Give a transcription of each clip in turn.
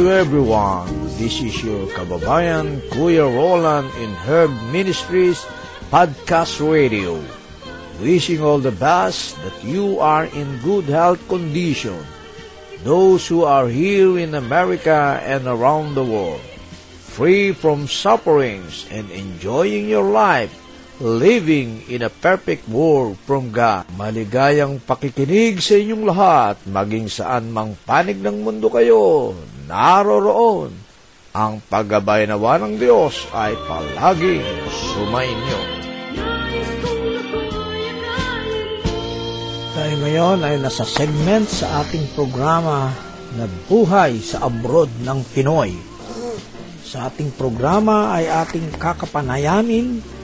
To everyone. This is your kababayan, Kuya Roland in Herb Ministries Podcast Radio. Wishing all the best that you are in good health condition. Those who are here in America and around the world, free from sufferings and enjoying your life, living in a perfect world from God. Maligayang pakikinig sa inyong lahat, maging saan mang panig ng mundo kayo, naroroon. Ang paggabay nawa ng Diyos ay palaging sumainyo. Tayo ngayon ay nasa segment sa ating programa na Buhay sa Abroad ng Pinoy. Sa ating programa ay ating kakapanayamin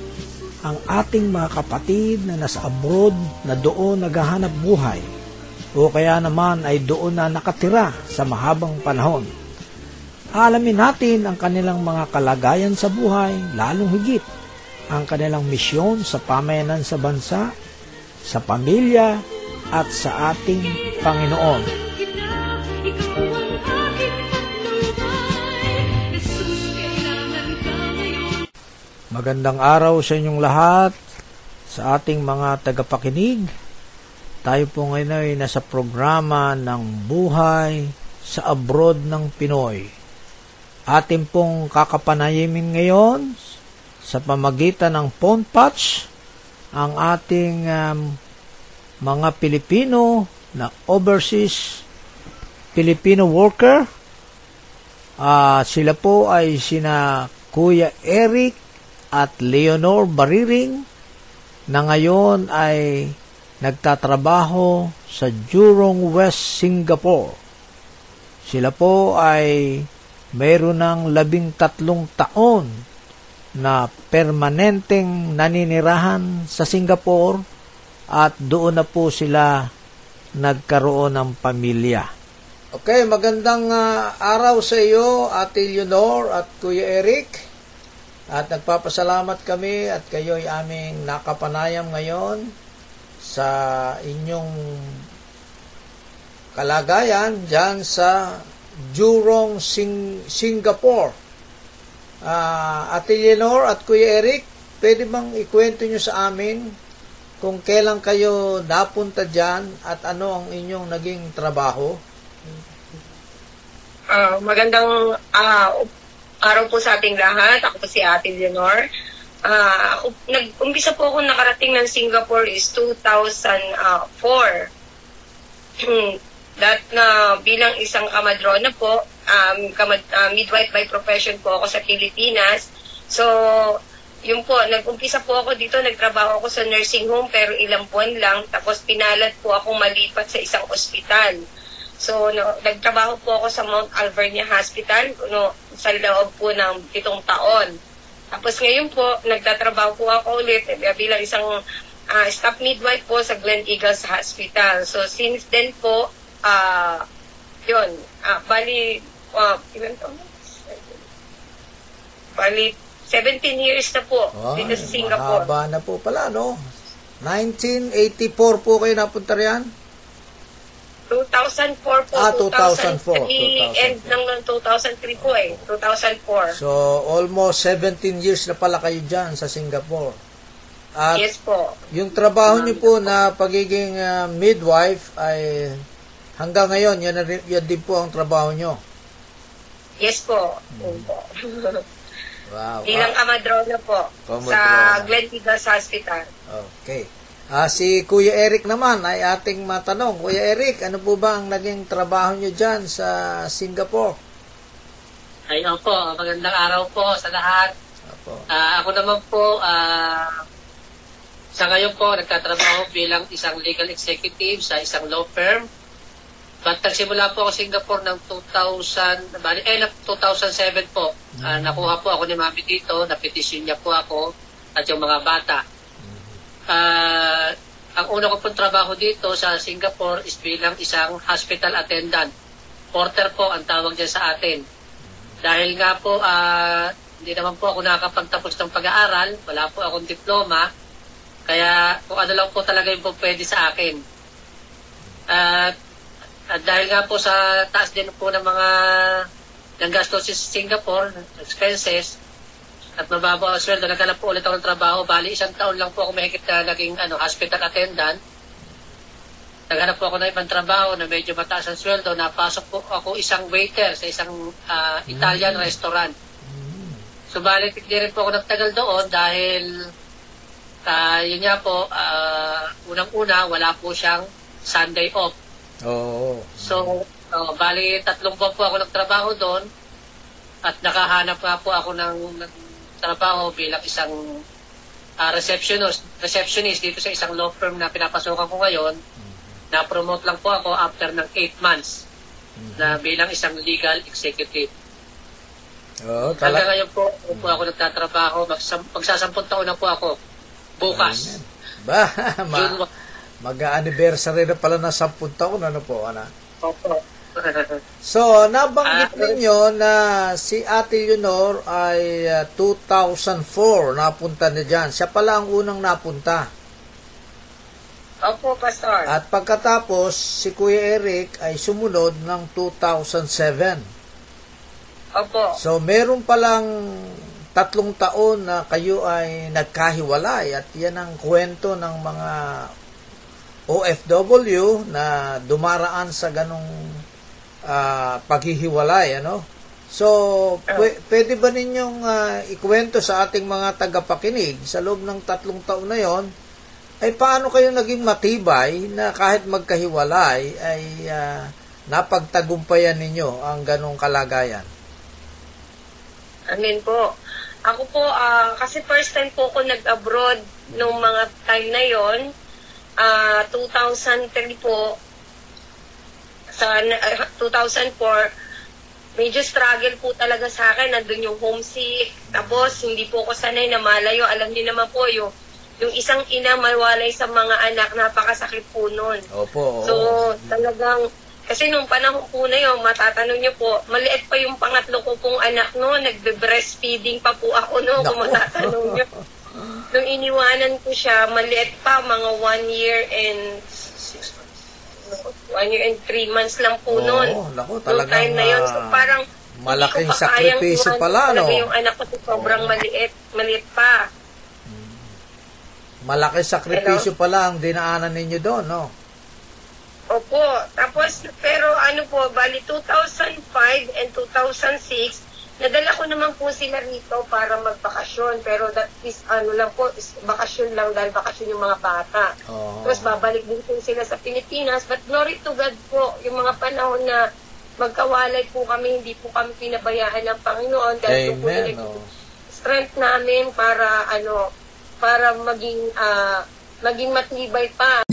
ang ating mga kapatid na nasa abroad na doon naghahanap buhay o kaya naman ay doon na nakatira sa mahabang panahon. Alamin natin ang kanilang mga kalagayan sa buhay, lalong higit ang kanilang misyon sa pamayanan sa bansa, sa pamilya, at sa ating Panginoon. kita Ikaw ang Magandang araw sa inyong lahat, sa ating mga tagapakinig. Tayo po ngayon ay nasa programa ng Buhay sa Abroad ng Pinoy. Atin pong kakapanayimin ngayon sa pamagitan ng phone patch ang ating um, mga Pilipino na overseas Filipino worker. Ah, sila po ay sina Kuya Eric at Leonor Bariring na ngayon ay nagtatrabaho sa Jurong West, Singapore. Sila po ay mayroon ng labing tatlong taon na permanenteng naninirahan sa Singapore at doon na po sila nagkaroon ng pamilya. Okay, magandang ah, araw sa iyo, Ate Leonor at Kuya Eric. At nagpapasalamat kami at kayo ay aming nakapanayam ngayon sa inyong kalagayan dyan sa Jurong, Sing- Singapore. Ah, Ate Leonor at Kuya Eric, pwede bang ikwento nyo sa amin kung kailan kayo napunta dyan at ano ang inyong naging trabaho? Ah, magandang ah, araw po sa ating lahat. Ako po si Ate Leonor. Ah, ako, nag-umpisa po ako nakarating ng Singapore is 2004. That na bilang isang kamadrona po, um, kamad, ah, midwife by profession po ako sa Pilipinas. So, yun po, nag-umpisa po ako dito, nagtrabaho ako sa nursing home pero ilang buwan lang. Tapos pinalat po akong malipat sa isang ospital. So, no, nagtrabaho po ako sa Mount Alvernia Hospital no, sa loob po ng pitong taon. Tapos ngayon po, nagtatrabaho po ako ulit eh, bilang isang ah, staff midwife po sa Glen Eagles Hospital. So, since then po, ah, yun, ah, bali, ah, ilan taon? Bali, 17 years na po dito sa Singapore. mahaba na po pala, no? 1984 po kayo napunta riyan? 2004 po. Ah, 2004, 2003, End ng 2003 po eh. 2004. So, almost 17 years na pala kayo dyan sa Singapore. At yes po. yung trabaho niyo po na pagiging ah, midwife ay hanggang ngayon, yan, yan din po ang trabaho niyo. Yes po. Po. Wow. Bilang amadrona po Amadrona. sa Glen Eagles Hospital. Okay. Ah, si Kuya Eric naman ay ating matanong. Kuya Eric, ano po ba ang naging trabaho niyo dyan sa Singapore? Ayun po, magandang araw po sa lahat. Apo. Ah, ako naman po, ah, sa ngayon po, nagtatrabaho bilang isang legal executive sa isang law firm. But nagsimula po ako sa Singapore ng 2000, bali, eh, na- 2007 po. Ah, nakuha po ako ni Mami dito, napetisyon niya po ako at yung mga bata. Ah, ang una ko pong trabaho dito sa Singapore is bilang isang hospital attendant. Porter po ang tawag dyan sa atin. Dahil nga po, ah, hindi naman po ako nakakapagtapos ng pag-aaral, wala po akong diploma, kaya kung ano lang po talaga yung po pwede sa akin. At, at dahil nga po sa taas din po ng mga ng gastos sa Singapore, expenses, at mababa ang sweldo, naghanap po ulit ako ng trabaho. Bali, isang taon lang po ako mahigit na naging ano, hospital attendant. Naghanap po ako ng ibang trabaho na medyo mataas ang sweldo. Napasok po ako isang waiter sa isang ah, Italian restaurant. Subalit, hindi rin po ako nagtagal doon dahil ah, yun nga po, ah, unang-una, wala po siyang Sunday off. Oo. So, uh, bali, tatlong buwan po ako nagtrabaho doon at nakahanap nga po ako ng, ng trabaho bilang isang ah, receptionist, receptionist dito sa isang law firm na pinapasukan ko ngayon. Na-promote lang po ako after ng 8 months na bilang isang legal executive. Oo, Hanggang talaga. ngayon po, po ako nagtatrabaho. Magsam- Magsasampung taon na po ako. Bukas. Ba, June ma- mag-anniversary na pala na 10 taon, ano po, ana? Opo. So, nabanggit Ah, ninyo na si Ate Leonor ay ah, 2004 napunta na dyan. Siya pala ang unang napunta. Opo, Pastor. At pagkatapos, si Kuya Eric ay sumunod ng 2007. Opo. So, meron palang tatlong taon na kayo ay nagkahiwalay at yan ang kwento ng mga OFW na dumaraan sa ganong ah, paghihiwalay, ano? So, pwe- pwede ba ninyong ah, ikwento sa ating mga tagapakinig sa loob ng tatlong taon na yon ay paano kayo naging matibay na kahit magkahiwalay ay ah, napagtagumpayan ninyo ang ganong kalagayan? Amin po. Ako po, ah, kasi first time po ako nag-abroad nung mga time na yon ah 2003 po, sa ah, 2004, medyo struggle po talaga sa akin. Nandun yung homesick. Tapos, hindi po ako sanay na malayo. Alam niyo naman po, yung, yung isang ina mawalay sa mga anak, napakasakit po nun. Opo. oo. So, talagang, kasi nung panahon po na yun, matatanong niyo po, maliit pa yung pangatlo ko pong anak no, nagbe-breastfeeding pa po ako no, kung matatanong niyo. Nung iniwanan ko siya, maliit pa, mga one year and one year and three months lang po Oo, noon. naku, Nung talagang, time na yun. So, ah, parang, malaking hindi ko pa kayang sakripisyo pala, talaga no? yung anak ko sobrang maliit, maliit pa. Malaki sakripisyo pala ang dinaanan ninyo doon, no? Opo. Tapos, pero ano po, bali 2005 and 2006, nadala ko naman po sila rito para magbakasyon. Pero that is, ano lang po, is bakasyon lang dahil bakasyon yung mga bata. Oo. Tapos babalik din po sila sa Pilipinas. But glory to God po, yung mga panahon na magkawalay po kami, hindi po kami pinabayaan ng Panginoon. Dahil po po Amen. naging Oh. strength namin para, ano, para maging, ah, maging matibay pa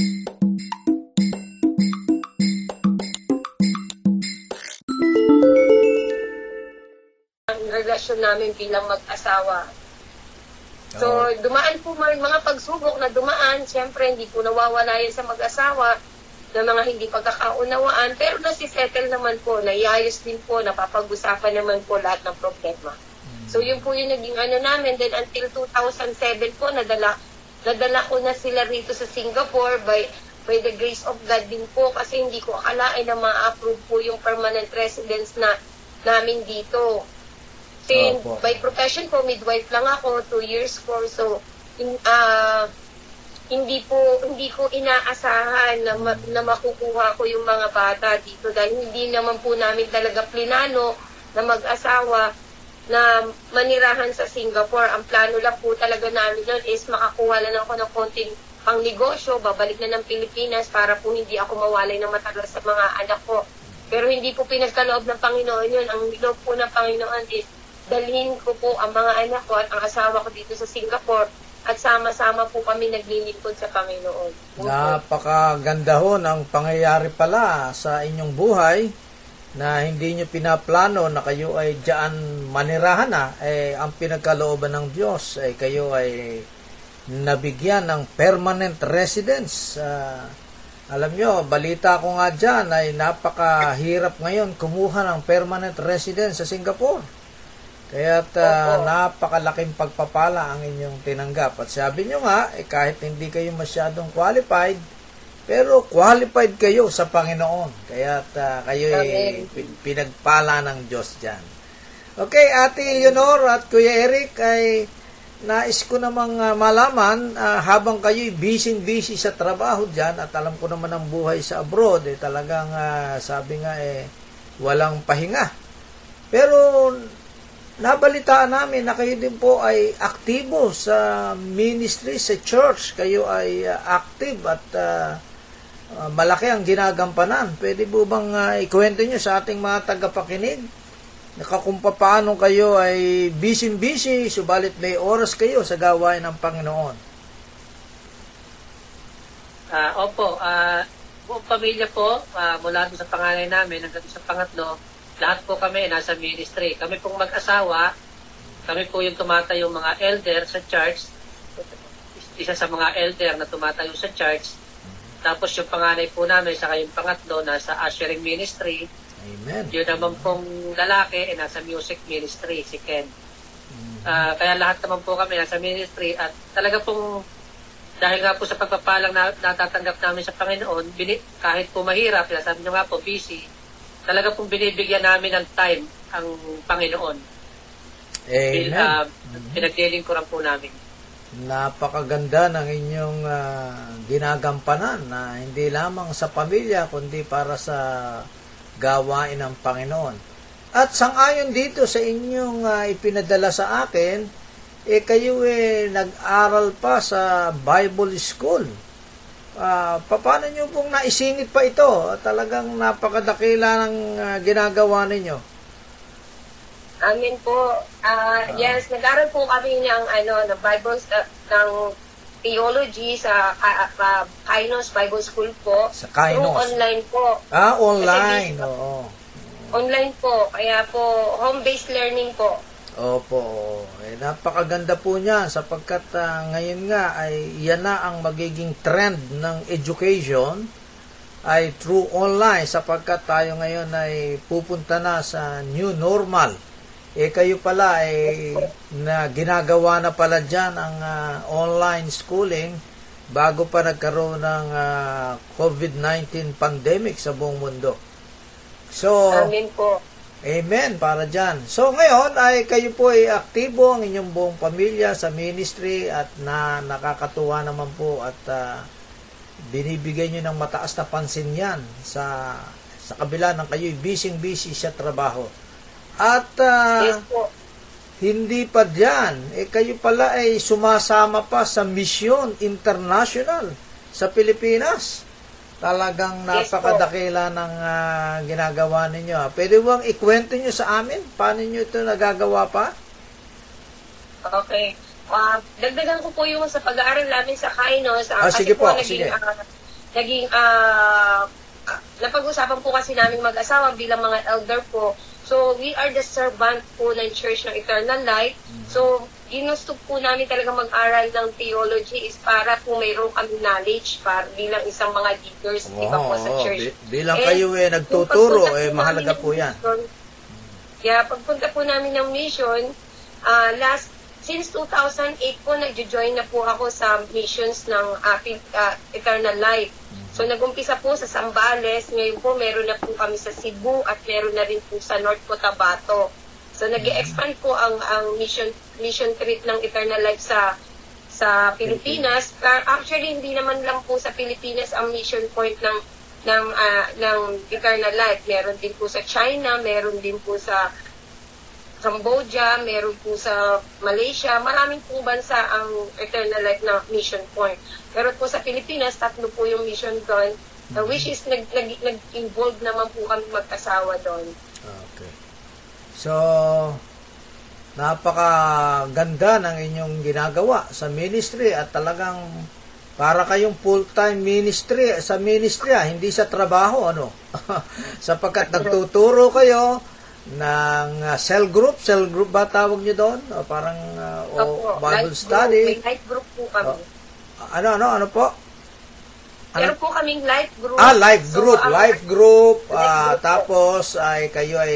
relasyon namin bilang mag-asawa. So, dumaan po mga, mga pagsubok na dumaan. Siyempre, hindi po nawawala yan sa mag-asawa na mga hindi pagkakaunawaan. Pero nasisettle naman po, naiayos din po, napapag-usapan naman po lahat ng problema. So, yun po yung naging ano namin. Then, until 2007 po, nadala, nadala ko na sila rito sa Singapore by by the grace of God din po kasi hindi ko akalain na ma-approve po yung permanent residence na namin dito. Kasi Opo. by profession po, midwife lang ako, two years po. So, in, ah, hindi po hindi ko inaasahan na, ma- na makukuha ko yung mga bata dito dahil hindi naman po namin talaga plinano na mag-asawa na manirahan sa Singapore. Ang plano lang po talaga namin nun is makakuha lang ako ng konting pang negosyo, babalik na ng Pilipinas para po hindi ako mawalay ng matagal sa mga anak ko. Pero hindi po pinagkaloob ng Panginoon yun. Ang niloob po ng Panginoon is dalhin ko po ang mga anak ko at ang asawa ko dito sa Singapore at sama-sama po kami naglilingkod sa Panginoon. Napakaganda ho ng pangyayari pala sa inyong buhay na hindi nyo pinaplano na kayo ay diyan manirahan na. Eh, ang pinagkalooban ng Diyos ay kayo ay nabigyan ng permanent residence. Ah, alam nyo, balita ko nga dyan ay napakahirap ngayon kumuha ng permanent residence sa Singapore. Kaya't Opo. napakalaking pagpapala ang inyong tinanggap. At sabi nyo nga, eh, kahit hindi kayo masyadong qualified, pero qualified kayo sa Panginoon. Kaya't ah, kayo ay pinagpala ng Diyos dyan. Okay, Ate Leonor at Kuya Eric, ay nais ko namang ah, malaman ah, habang kayo'y busy-busy sa trabaho dyan at alam ko naman ang buhay sa abroad, eh, talagang ah, sabi nga eh, walang pahinga. Pero nabalitaan namin na kayo din po ay aktibo sa ministry, sa church. Kayo ay uh, active at uh, uh, malaki ang ginagampanan. Pwede po bang uh, ikwento nyo sa ating mga tagapakinig? Nakakung paano kayo ay busy-busy, subalit may oras kayo sa gawain ng Panginoon. Ah, opo, ah, buong pamilya po, ah, mula sa panganay namin hanggang sa pangatlo, lahat po kami nasa ministry. Kami pong mag-asawa, kami po yung tumatayong mga elder sa church, isa sa mga elder na tumatayo sa church. Tapos yung panganay po namin, saka yung pangatlo, nasa ushering ministry. Amen. Yun naman pong lalaki, eh, nasa music ministry, si Ken. Ah, kaya lahat naman po kami nasa ministry at talaga pong dahil nga po sa pagpapalang na, natatanggap namin sa Panginoon, bini, kahit po mahirap, sabi nyo nga po, busy, talaga pong binibigyan namin ng time ang Panginoon. Bil, Amen. uh, Pinaglilingkuran po namin. Napakaganda ng inyong ah, ginagampanan na hindi lamang sa pamilya kundi para sa gawain ng Panginoon. At sangayon dito sa inyong ah, ipinadala sa akin, eh kayo eh nag-aral pa sa Bible School. Ah, paano nyo pong naisingit pa ito? Talagang napakadakila ng ah, ginagawa ninyo. Amin po. Ah, yes, nag-aral po kami ng ano, ng Bible st- ng theology sa Ka- Ka- Kainos Bible School po. Sa Kainos. Through online po. Ah, online. Kasi Oo. Online po. Kaya po, home-based learning po. Opo, eh, napakaganda po niya sapagkat ah, ngayon nga ay yan na ang magiging trend ng education ay through online sapagkat tayo ngayon ay pupunta na sa new normal. Eh kayo pala ay na ginagawa na pala dyan ang ah, online schooling bago pa nagkaroon ng ah, COVID-19 pandemic sa buong mundo. So, Amin po. Amen, para dyan. So ngayon ay kayo po ay aktibo ang inyong buong pamilya sa ministry at na nakakatuwa naman po at ah, binibigay nyo ng mataas na pansin yan sa sa kabila ng kayo'y busy-busy sa trabaho. At Yes po. hindi pa dyan, eh kayo pala ay sumasama pa sa Mission International sa Pilipinas. Talagang po. napakadakila ng ah, ginagawa ninyo. ah. Pwede bang ikwento nyo sa amin? Paano nyo ito nagagawa pa? Okay. Ah, dagdagan ko po yung sa pag-aaral namin sa Kainos. Ah, kasi sige po, naging, sige. ah, naging, ah, napag-usapan po kasi namin mag-asawa bilang mga elder po. So, we are the servant po ng Church ng Eternal Life. So, ginusto po namin talaga mag-aral ng theology is para po mayroon kami knowledge para bilang isang mga leaders, di ba po, sa church. bi- bilang Eh, kayo eh, nagtuturo, eh, mahalaga po yan. mission, Kaya pagpunta po namin ng mission, ah, last, since 2008 po, nagjo-join na po ako sa missions ng aking ah, Eternal Life. So, nag-umpisa po sa Sambales. Ngayon po, meron na po kami sa Cebu at meron na rin po sa North Cotabato. So, nag expand po ang ang mission mission trip ng Eternal Life sa sa Pilipinas. Uh, actually, hindi naman lang po sa Pilipinas ang mission point ng ng ah, ng Eternal Life. Meron din po sa China, meron din po sa Cambodia, meron po sa Malaysia, maraming pong bansa ang Eternal Life na mission point. Pero po sa Pilipinas, tatlo po yung mission doon, uh, which is nag, nag, nag-involve naman po kami mag-asawa doon. So, napakaganda ng inyong ginagawa sa ministry at talagang para kayong full-time ministry sa ministry, ah, hindi sa trabaho, ano? Sapagkat nagtuturo kayo ng ah, cell group, cell group ba tawag nyo doon? O parang ah, o Opo, Bible life study. Group, may life group po kami. Oh. Ano, ano, ano po? Ano? Meron po kaming life group. Ah, life So, group, ang- life group. Life group po. tapos ay kayo ay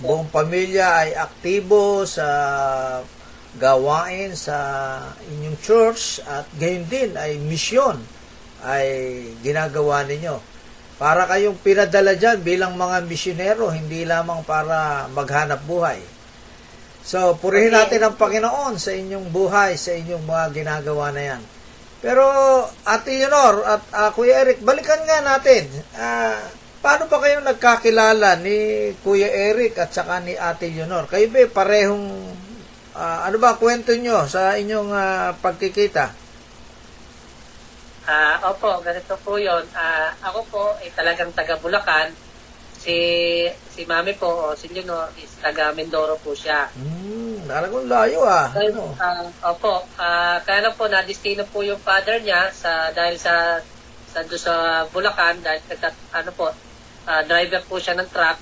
buong pamilya ay aktibo sa gawain sa inyong church at gayon din ay misyon ay ginagawa ninyo. Para kayong pinadala dyan bilang mga misyonero, hindi lamang para maghanap buhay. So, purihin Okay. natin ang Panginoon sa inyong buhay, sa inyong mga ginagawa na yan. Pero, Ate Leonor at ah, Kuya Eric, balikan nga natin. Ah, paano ba kayong nagkakilala ni Kuya Eric at saka ni Ate Leonor? Kayo ba parehong, ah, ano ba kwento nyo sa inyong ah, pagkikita? Ah, opo, ganito po 'yon. Ah, ako po ay talagang taga Bulacan. Si si Mami po o si Juno is taga Mindoro po siya. Hmm, talagang layo ah. Kaya, Ano? ah, opo, ah, kaya lang po na destino po yung father niya sa dahil sa sa doon sa Bulacan dahil ano po, ah, driver po siya ng truck.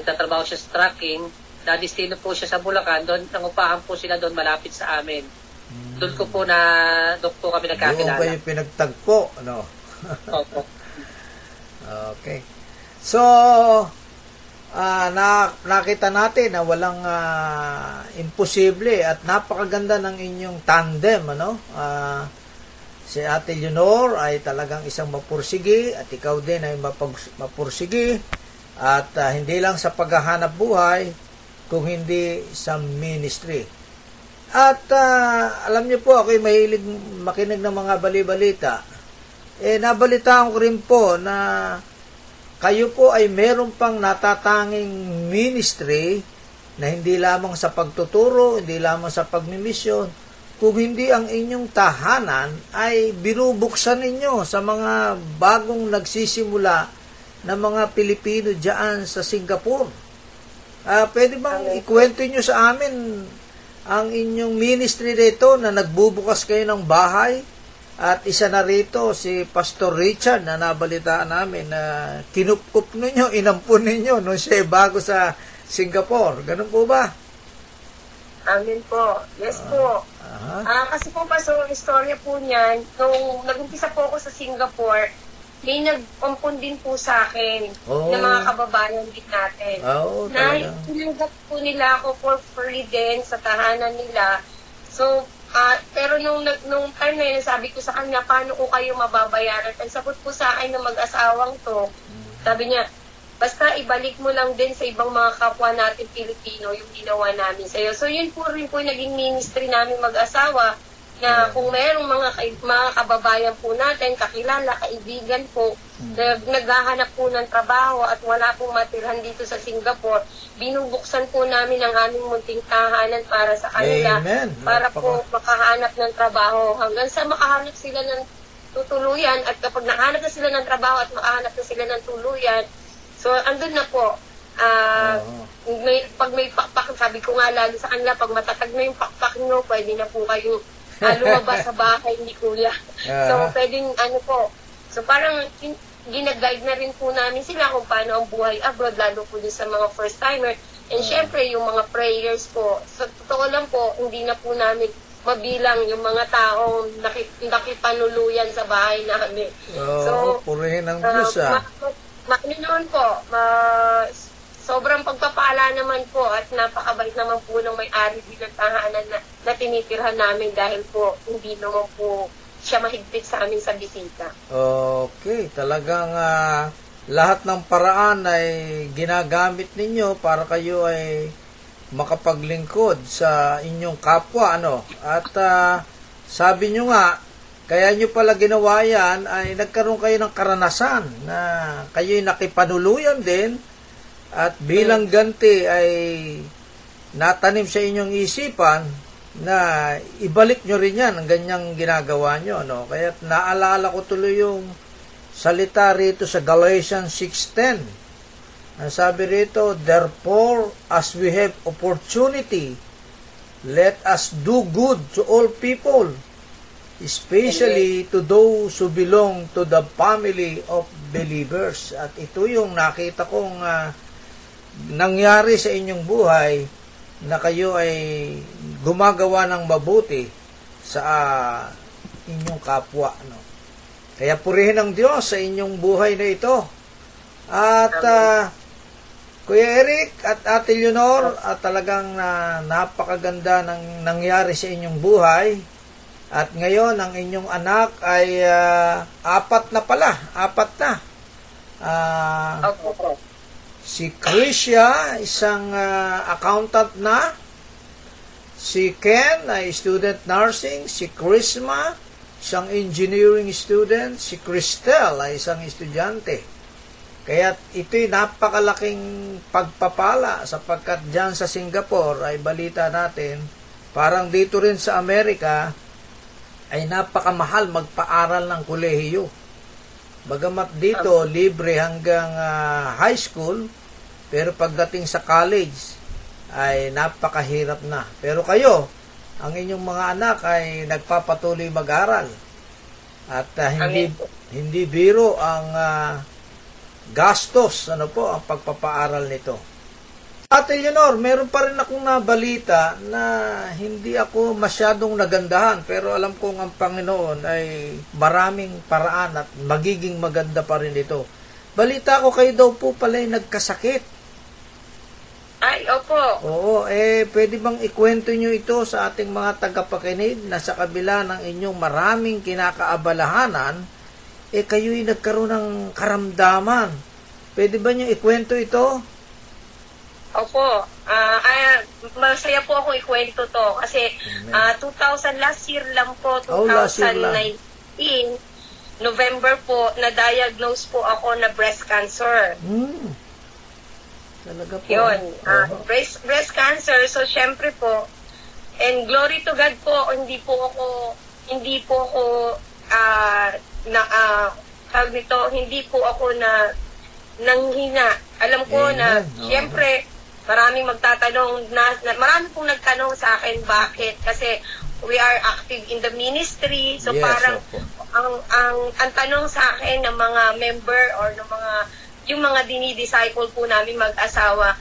Nagtatrabaho siya sa trucking. Na destino po siya sa Bulacan, doon nangupahan po sila doon malapit sa amin. Doon ko po na doon po kami Doon nagkakilala. kayo pinagtagpo, ano? Opo. Okay. So, ah na, nakita natin na walang ah, imposible at napakaganda ng inyong tandem, ano? Ah, si Ate Leonor ay talagang isang mapursigi at ikaw din ay mapursigi at ah, hindi lang sa paghahanap buhay kung hindi sa ministry. At ah, alam niyo po, ako'y mahilig makinig ng mga balibalita. Eh, nabalitaan ko rin po na kayo po ay meron pang natatanging ministry na hindi lamang sa pagtuturo, hindi lamang sa pagmimisyon, kung hindi ang inyong tahanan ay binubuksan ninyo sa mga bagong nagsisimula na mga Pilipino diyan sa Singapore. Ah, pwede bang ikwento nyo sa amin ang inyong ministry dito na nagbubukas kayo ng bahay at isa na rito si Pastor Richard na nabalitaan namin na kinupkup ninyo, inampun ninyo nung siya bago sa Singapore. Ganun po ba? Amin po. Yes po. Aha. Ah, kasi po pa so istorya po niyan, nung nag-umpisa po ako sa Singapore, may nag-umpon din po sa akin Oh. ng mga kababayan din natin. Oo, na talaga. tinanggap po nila ako for free din sa tahanan nila. So, ah, pero nung, nag- nung time na yun, sabi ko sa kanya, paano ko kayo mababayaran? Ang sagot po sa akin ng mag-asawang to, sabi niya, basta ibalik mo lang din sa ibang mga kapwa natin Pilipino yung ginawa namin sa'yo. So, yun po rin po naging ministry namin mag-asawa na kung mayroong mga, mga kababayan po natin, kakilala, kaibigan po, na naghahanap po ng trabaho at wala pong matirhan dito sa Singapore, binubuksan po namin ang aming munting tahanan para sa kanila. Amen. Para po makahanap ng trabaho hanggang sa makahanap sila ng tutuluyan at kapag nakahanap na sila ng trabaho at makahanap na sila ng tuluyan, so andun na po. Ah, Oo. may, pag may pakpak, sabi ko nga lalo sa kanila, pag matatag na yung pakpak nyo, pwede na po kayo ah, lumabas sa bahay ni Kuya. So, Ah. pwedeng ano po. So, parang, in- ginaguide na rin po namin sila kung paano ang buhay abroad, lalo po din sa mga first-timer. And syempre, yung mga prayers po, sa totoo lang po, hindi na po namin mabilang yung mga taong nakip, nakipanuluyan sa bahay namin. Oo, purihin ng Ah, Diyos ah. ma- ma- ma- ano naman po, ma- sobrang pagpapala naman po at napakabait naman po ng may-ari din ng tahanan na, na tinitirhan namin dahil po hindi naman po siya mahigpit sa amin sa bisita. Okay, talagang ah, lahat ng paraan ay ginagamit ninyo para kayo ay makapaglingkod sa inyong kapwa ano. At ah, sabi nyo nga, kaya nyo pala ginawa yan ay nagkaroon kayo ng karanasan na kayo'y nakipanuluyan din at bilang ganti ay natanim sa inyong isipan na ibalik nyo rin yan ang ganyang ginagawa nyo. No? Kaya naalala ko tuloy yung salita rito sa Galatians 6.10. Ang sabi rito, Therefore, as we have opportunity, let us do good to all people, especially to those who belong to the family of believers. At ito yung nakita kong ah, nangyari sa inyong buhay na kayo ay gumagawa ng mabuti sa ah, inyong kapwa. No? Kaya purihin ang Diyos sa inyong buhay na ito. At ah, Kuya Eric at Ate Leonor, at talagang na napakaganda ng nangyari sa inyong buhay. At ngayon, ang inyong anak ay ah, apat na pala. Apat na. Opo. Si Krisha, isang ah, accountant na. Si Ken ay student nursing. Si Chrisma, isang engineering student. Si Cristel ay isang estudyante. Kaya ito'y napakalaking pagpapala sapagkat dyan sa Singapore ay balita natin, parang dito rin sa Amerika, ay napakamahal magpaaral ng kolehiyo. Bagamat dito, libre hanggang ah, high school, pero pagdating sa college, ay napakahirap na. Pero kayo, ang inyong mga anak ay nagpapatuloy mag-aral. At ah, hindi, hindi biro ang ah, gastos, ano po, ang pagpapaaral nito. Ate Leonor, meron pa rin akong nabalita na hindi ako masyadong nagandahan pero alam kong ang Panginoon ay maraming paraan at magiging maganda pa rin ito. Balita ko kayo daw po pala ay nagkasakit. Ay, opo. Oo, eh pwede bang ikwento nyo ito sa ating mga tagapakinig na sa kabila ng inyong maraming kinakaabalahanan, eh kayo'y nagkaroon ng karamdaman. Pwede ba nyo ikwento ito? Opo. Ah, ah, masaya po ako ikwento to kasi Amen. ah, 2000 last year lang po, Oh, last year lang. 2019, November po, na-diagnose po ako na breast cancer. Hmm. Talaga po. Yun. Oo. breast, breast cancer. So, syempre po, and glory to God po, hindi po ako, hindi po ako, ah, na, ah, tawag nito, hindi po ako na, nanghina. Alam ko na, Amen. Oo. syempre, maraming magtatanong, na, na, marami pong nagtanong sa akin, bakit? Kasi, we are active in the ministry, so Yes, parang, opo. ang ang ang tanong sa akin ng mga member or ng mga yung mga dinidisciple po namin mag-asawa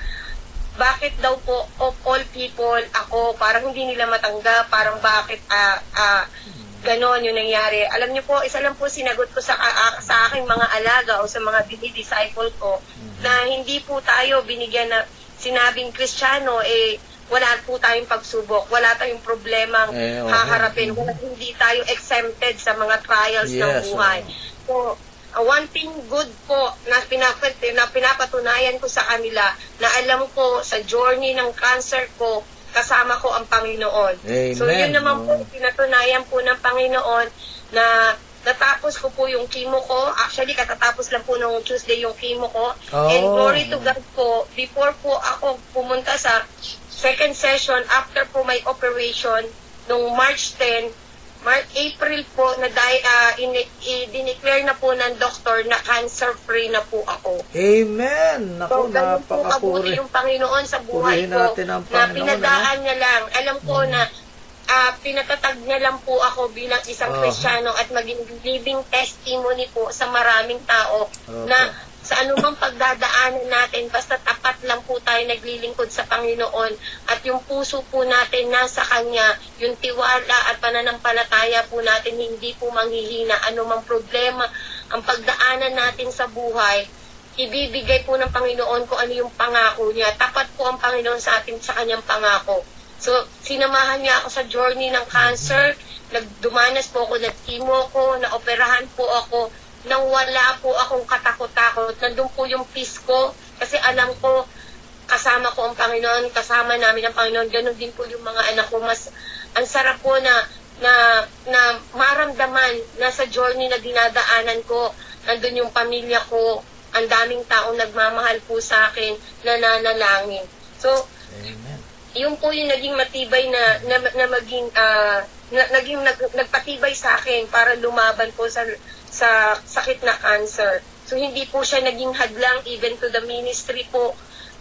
bakit daw po of all people ako? Parang hindi nila matanggap. Parang bakit ah ah ganon yung nangyari? Alam niyo po isa lang po sinagot ko sa ah, sa aking mga alaga o sa mga dinidisciple ko na hindi po tayo binigyan na sinabing kristyano eh wala po tayong pagsubok wala tayong problemang Eh, oo. haharapin wala hindi tayo exempted sa mga trials ng Yes, buhay. So, uh, one thing good po na, pinapat, na pinapatunayan ko sa kanila na alam ko sa journey ng cancer ko, kasama ko ang Panginoon. So, Amen. yun naman po, pinatunayan po ng Panginoon na natapos ko po yung chemo ko. Actually, katatapos lang po nung Tuesday yung chemo ko. And Oh. glory to God po, before po ako pumunta sa second session, after po my operation, nung March 10, March, April po, na uh, i-declare na po ng doktor na cancer-free na po ako. Amen. Naku, So, ganun po napakapuri. yung Panginoon sa buhay Purihin ko natin ang na pinadaan niya lang. Alam ko na ah, pinatatag niya lang po ako bilang isang Oh. At maging living testimony po sa maraming tao Opo. na sa anumang pagdadaanan natin, basta tapat lang po tayo naglilingkod sa Panginoon at yung puso po natin nasa Kanya, yung tiwala at pananampalataya po natin hindi po manghihina anumang problema, ang pagdaanan natin sa buhay, ibibigay po ng Panginoon kung ano yung pangako niya. Tapat po ang Panginoon sa atin sa kanyang pangako. So, sinamahan niya ako sa journey ng cancer. Nagdumanas po ako, nag-chemo ko, naoperahan po ako, nang wala po akong katakot-takot. Nandun po yung peace ko kasi alam ko kasama ko ang Panginoon, kasama namin ang Panginoon. Ganon din po yung mga anak ko. Mas, ang sarap po na, na, na maramdaman na sa journey na dinadaanan ko, nandun yung pamilya ko, ang daming taong nagmamahal po sa akin, nananalangin. So, Amen. Yun po yung naging matibay na na, na maging ah, na, naging nag, nagpatibay sa akin para lumaban po sa sa sakit na cancer. So hindi po siya naging hadlang even to the ministry po.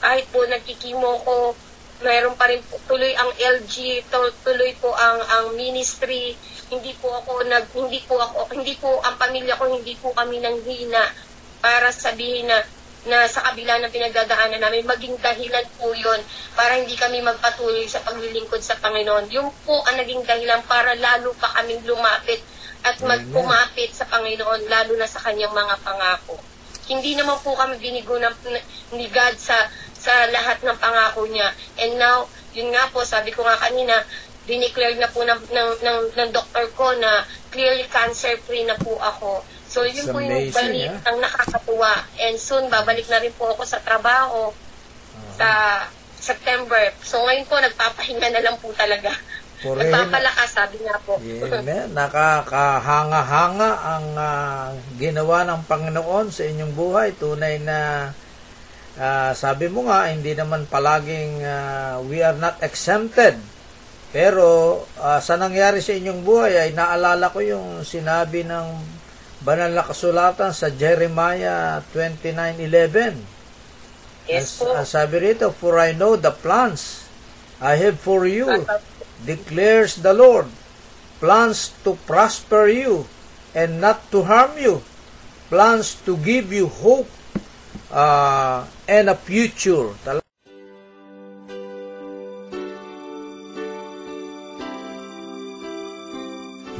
Kahit po nagkikimo ko, mayroon pa rin po, tuloy ang LG, tu- tuloy po ang ang ministry. Hindi po ako nag hindi po ako hindi po ang pamilya ko hindi po kami nanghina para sabihin na na sa kabila ng pinagdadaanan namin, maging dahilan po yun para hindi kami magpatuloy sa paglilingkod sa Panginoon. Yung po ang naging dahilan para lalo pa kaming lumapit at magpumapit sa Panginoon, lalo na sa kanyang mga pangako. Hindi naman po kami binigo ng, ni God sa sa lahat ng pangako niya. And now, yun nga po, sabi ko nga kanina, dineclare na po ng, ng, ng, ng doktor ko na clearly cancer-free na po ako. So, yun It's po yung amazing, balik ah. ang nakakatuwa. And soon, babalik na rin po ako sa trabaho sa September. So, ngayon po, nagpapahinga na lang po talaga. Purihin. Nagpapalakas, sabi nga po. Amen. Nakakahanga-hanga ang ah, ginawa ng Panginoon sa inyong buhay. Tunay na ah, sabi mo nga, hindi naman palaging ah, we are not exempted. Pero ah, sa nangyari sa inyong buhay ay naalala ko yung sinabi ng banal na kasulatan sa Jeremiah 29:11. yes Ang- ang sabi rito, For I know the plans I have for you, declares the Lord, plans to prosper you and not to harm you, plans to give you hope uh, and a future.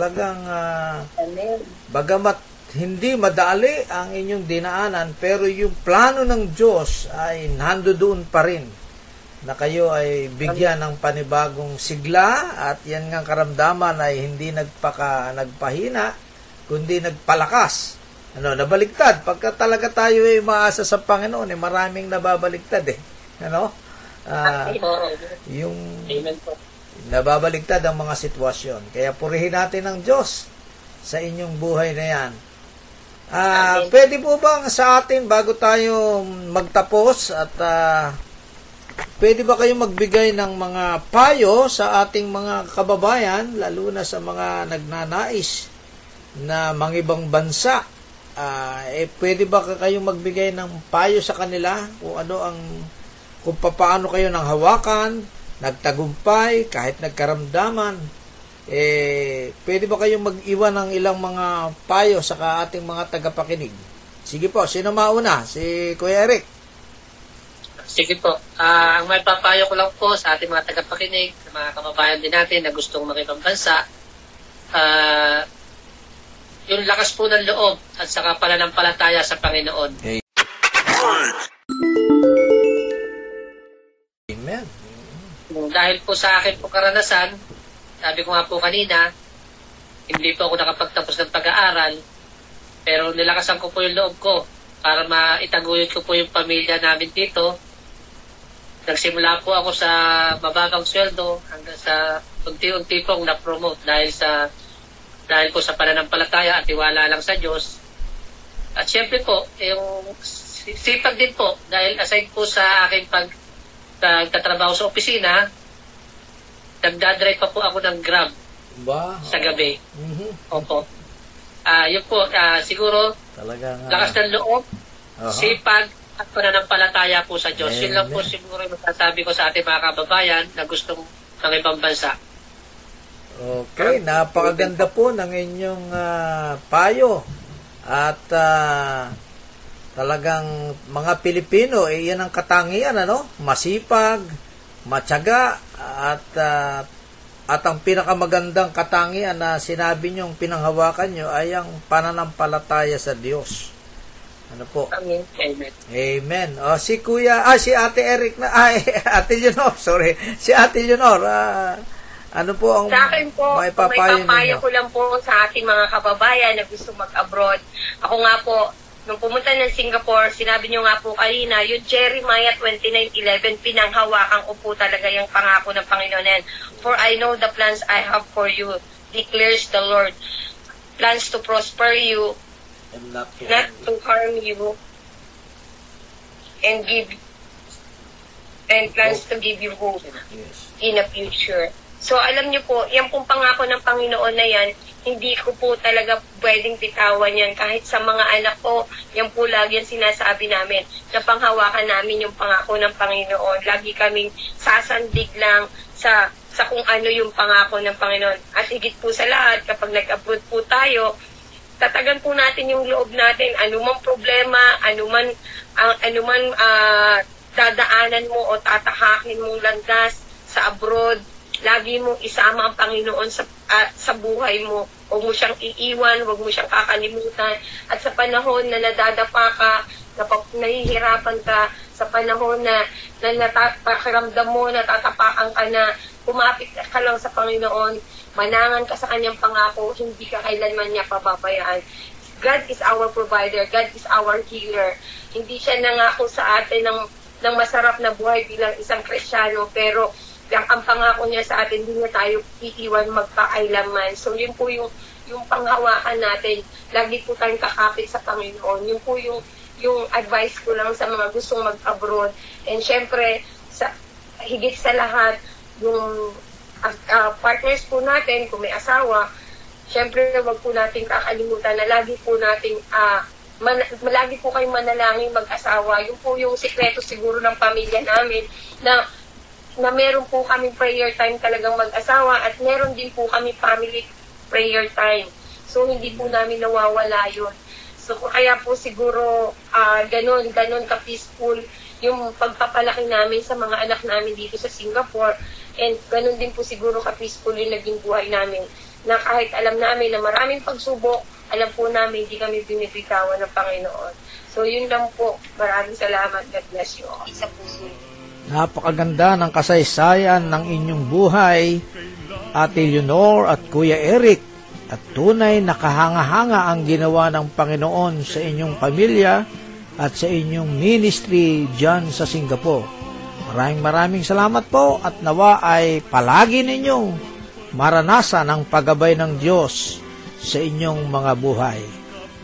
Talagang Amen. bagamat hindi madali ang inyong dinaanan, pero yung plano ng Diyos ay nandoon pa rin. na kayo ay bigyan ng panibagong sigla at yan nga karamdaman ay hindi nagpaka nagpahina kundi nagpalakas. Ano, nabaliktad. Pagka talaga tayo ay maasa sa Panginoon, eh, maraming nababaliktad eh. Ano? Oo. yung Amen po. Nababaligtad ang mga sitwasyon. Kaya purihin natin ang Diyos sa inyong buhay na yan. Ah, Amen. pwede po bang sa atin bago tayo magtapos at ah, pwede ba kayo magbigay ng mga payo sa ating mga kababayan lalo na sa mga nagnanais na mangibang bansa? Ah, eh pwede ba kayo magbigay ng payo sa kanila kung ano ang kung paano kayo nang hawakan, nagtagumpay, kahit nagkaramdaman, eh, pwede ba kayong mag-iwan ng ilang mga payo sa ating mga tagapakinig? Sige po, sino mauna? Si Kuya Eric. Sige po. Ah, ang may papayo ko lang po sa ating mga tagapakinig, sa mga kababayan din natin na gustong makibang bansa, ah, yung lakas po ng loob at saka pananampalataya sa Panginoon. Amen. Dahil po sa akin po karanasan, sabi ko nga po kanina, hindi po ako nakapagtapos ng pag-aaral, pero nilakasan ko po yung loob ko para maitaguyod ko po yung pamilya namin dito. Nagsimula po ako sa mababang sweldo hanggang sa unti-unti pong na-promote dahil sa dahil po sa pananampalataya at tiwala lang sa Diyos. At syempre po, yung sipag din po dahil aside po sa aking pag nagtatrabaho sa opisina, nagdadrive pa po ako ng Grab Ba? sa gabi. Mhm. Opo. Ah, yun po, ah, siguro, Talagang, ah, lakas ng loob, aha. sipag, at pananampalataya po sa Diyos. Yun lang po Amen. siguro yung masasabi ko sa ating mga kababayan na gustong ng ibang bansa. Okay, napakaganda po ng inyong ah, payo. At ah, talagang mga Pilipino, eh, yan ang katangian, ano? Masipag, matyaga, at ah, at ang pinakamagandang katangian na sinabi niyong pinanghawakan niyo ay ang pananampalataya sa Diyos. Ano po? Amen. Amen. Amen. O, si Kuya, ah, si Ate Eric na, ay, Ate Junor, sorry. Si Ate Junor, ah, ano po ang Sa akin po, may may papayo ninyo? ko lang po sa ating mga kababayan na gusto mag-abroad. Ako nga po, nung pumunta ng Singapore, sinabi nyo nga po kanina, yung Jeremiah 29.11, pinanghawakan ko po talaga yung pangako ng Panginoon na yan. For I know the plans I have for you, declares the Lord. Plans to prosper you, And not to not to harm you, and give and plans to give you hope Yes. in the future. So alam niyo po, yan pong pangako ng Panginoon na yan, hindi ko po talaga pwedeng bitawan yan. Kahit sa mga anak ko, yan po lagi yung sinasabi namin, na panghawakan namin yung pangako ng Panginoon. Lagi kaming sasandig lang sa sa kung ano yung pangako ng Panginoon. At higit po sa lahat, kapag nag-abroad po tayo, tatagan po natin yung loob natin, anumang problema, anuman, ang anuman ah, dadaanan mo o tatahakin mong landas sa abroad, lagi mong isama ang Panginoon sa ah, sa buhay mo. Huwag mo siyang iiwan, huwag mo siyang kakalimutan. At sa panahon na nadadapa ka, napap- nahihirapan ka, sa panahon na, na natapakiramdam mo, natatapakan ka na, kumapit ka lang sa Panginoon, manangan ka sa kanyang pangako, hindi ka kailanman niya pababayaan. God is our provider, God is our healer. Hindi siya nangako sa atin ng, ng masarap na buhay bilang isang Kristiyano, pero ang, ang pangako niya sa atin, hindi niya tayo iiwan magpakailaman. So yun po yung, yung panghawakan natin. Lagi po tayong kakapit sa Panginoon. Yun po yung, yung advice ko lang sa mga gustong mag-abroad. And syempre, sa, higit sa lahat, yung ah, ah, partners po natin, kung may asawa, syempre wag po natin kakalimutan na lagi po nating ah man, lagi po kayong manalangin mag-asawa. Yung po yung sikreto siguro ng pamilya namin na na meron po kami prayer time talagang mag-asawa at meron din po kami family prayer time. So hindi po namin nawawala yun. So kaya po siguro ah ganun, ganun ka-peaceful yung pagpapalaki namin sa mga anak namin dito sa Singapore. And ganun din po siguro ka-peaceful yung naging buhay namin. Na kahit alam namin na maraming pagsubok, alam po namin hindi kami binibitawan ng Panginoon. So yun lang po. Maraming salamat. God bless you all. Sa puso. Napakaganda ng kasaysayan ng inyong buhay, Ate Leonor at Kuya Eric. At tunay nakahanga-hanga ang ginawa ng Panginoon sa inyong pamilya at sa inyong ministry dyan sa Singapore. Maraming maraming salamat po at nawa ay palagi ninyong maranasan ang paggabay ng Diyos sa inyong mga buhay.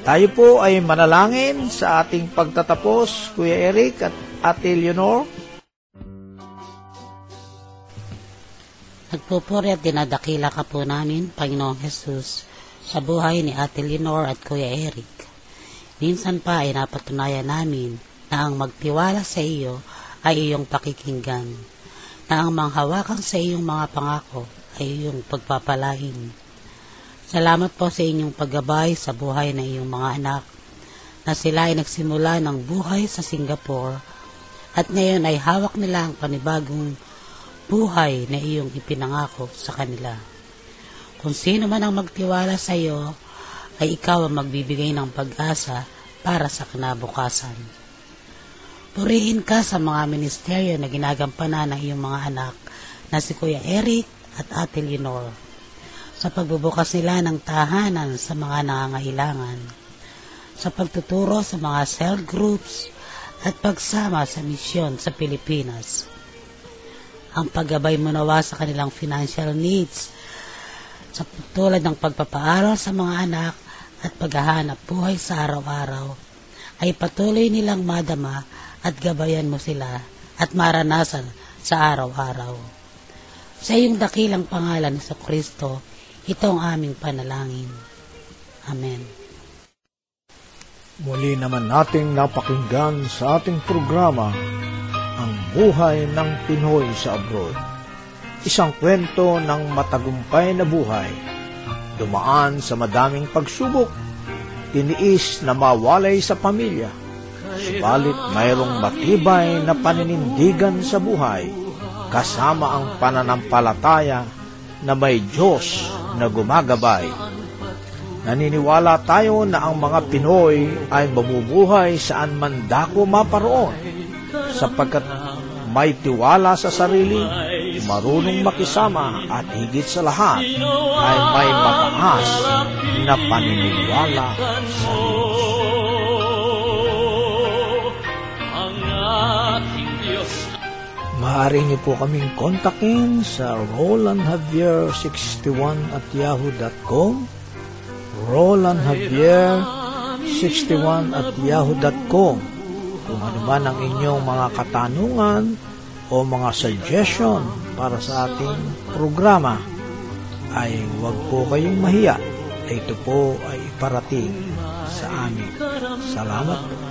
Tayo po ay manalangin sa ating pagtatapos, Kuya Eric at Ate Leonor. Nagpupuri at dinadakila ka po namin, Panginoong Jesus, sa buhay ni Ate Lenore at Kuya Eric. Minsan pa ay napatunayan namin na ang magtiwala sa iyo ay iyong pakikinggan, na ang manghawakan sa iyong mga pangako ay iyong pagpapalain. Salamat po sa inyong paggabay sa buhay ng iyong mga anak, na sila ay nagsimula ng buhay sa Singapore at ngayon ay hawak nila ang panibagong buhay na iyong ipinangako sa kanila. Kung sino man ang magtiwala sa iyo, ay ikaw ang magbibigay ng pag-asa para sa kinabukasan. Purihin ka sa mga ministeryo na ginagampanan ng iyong mga anak na si Kuya Eric at Ate Lenore sa pagbubukas nila ng tahanan sa mga nangangailangan, sa pagtuturo sa mga cell groups at pagsama sa misyon sa Pilipinas ang paggabay mo nawa sa kanilang financial needs sa tulad ng pagpapaaral sa mga anak at paghahanap buhay sa araw-araw ay patuloy nilang madama at gabayan mo sila at maranasan sa araw-araw. Sa iyong dakilang pangalan sa Kristo, ito ang aming panalangin. Amen. Muli naman nating napakinggan sa ating programa ang buhay ng Pinoy sa abroad. Isang kwento ng matagumpay na buhay. Dumaan sa madaming pagsubok, tiniis na mawalay sa pamilya. Subalit mayroong matibay na paninindigan sa buhay, kasama ang pananampalataya na may Diyos na gumagabay. Naniniwala tayo na ang mga Pinoy ay mabubuhay saan man dako maparoon sapagkat may tiwala sa sarili, marunong makisama at higit sa lahat ay may mataas na paniniwala sa Diyos. Maaari niyo po kaming kontakin sa rolandjavier61 at yahoo.com rolandjavier61 at yahoo.com kung ano man ang inyong mga katanungan o mga suggestion para sa ating programa ay huwag po kayong mahiya. Ito po ay iparating sa amin. Salamat po.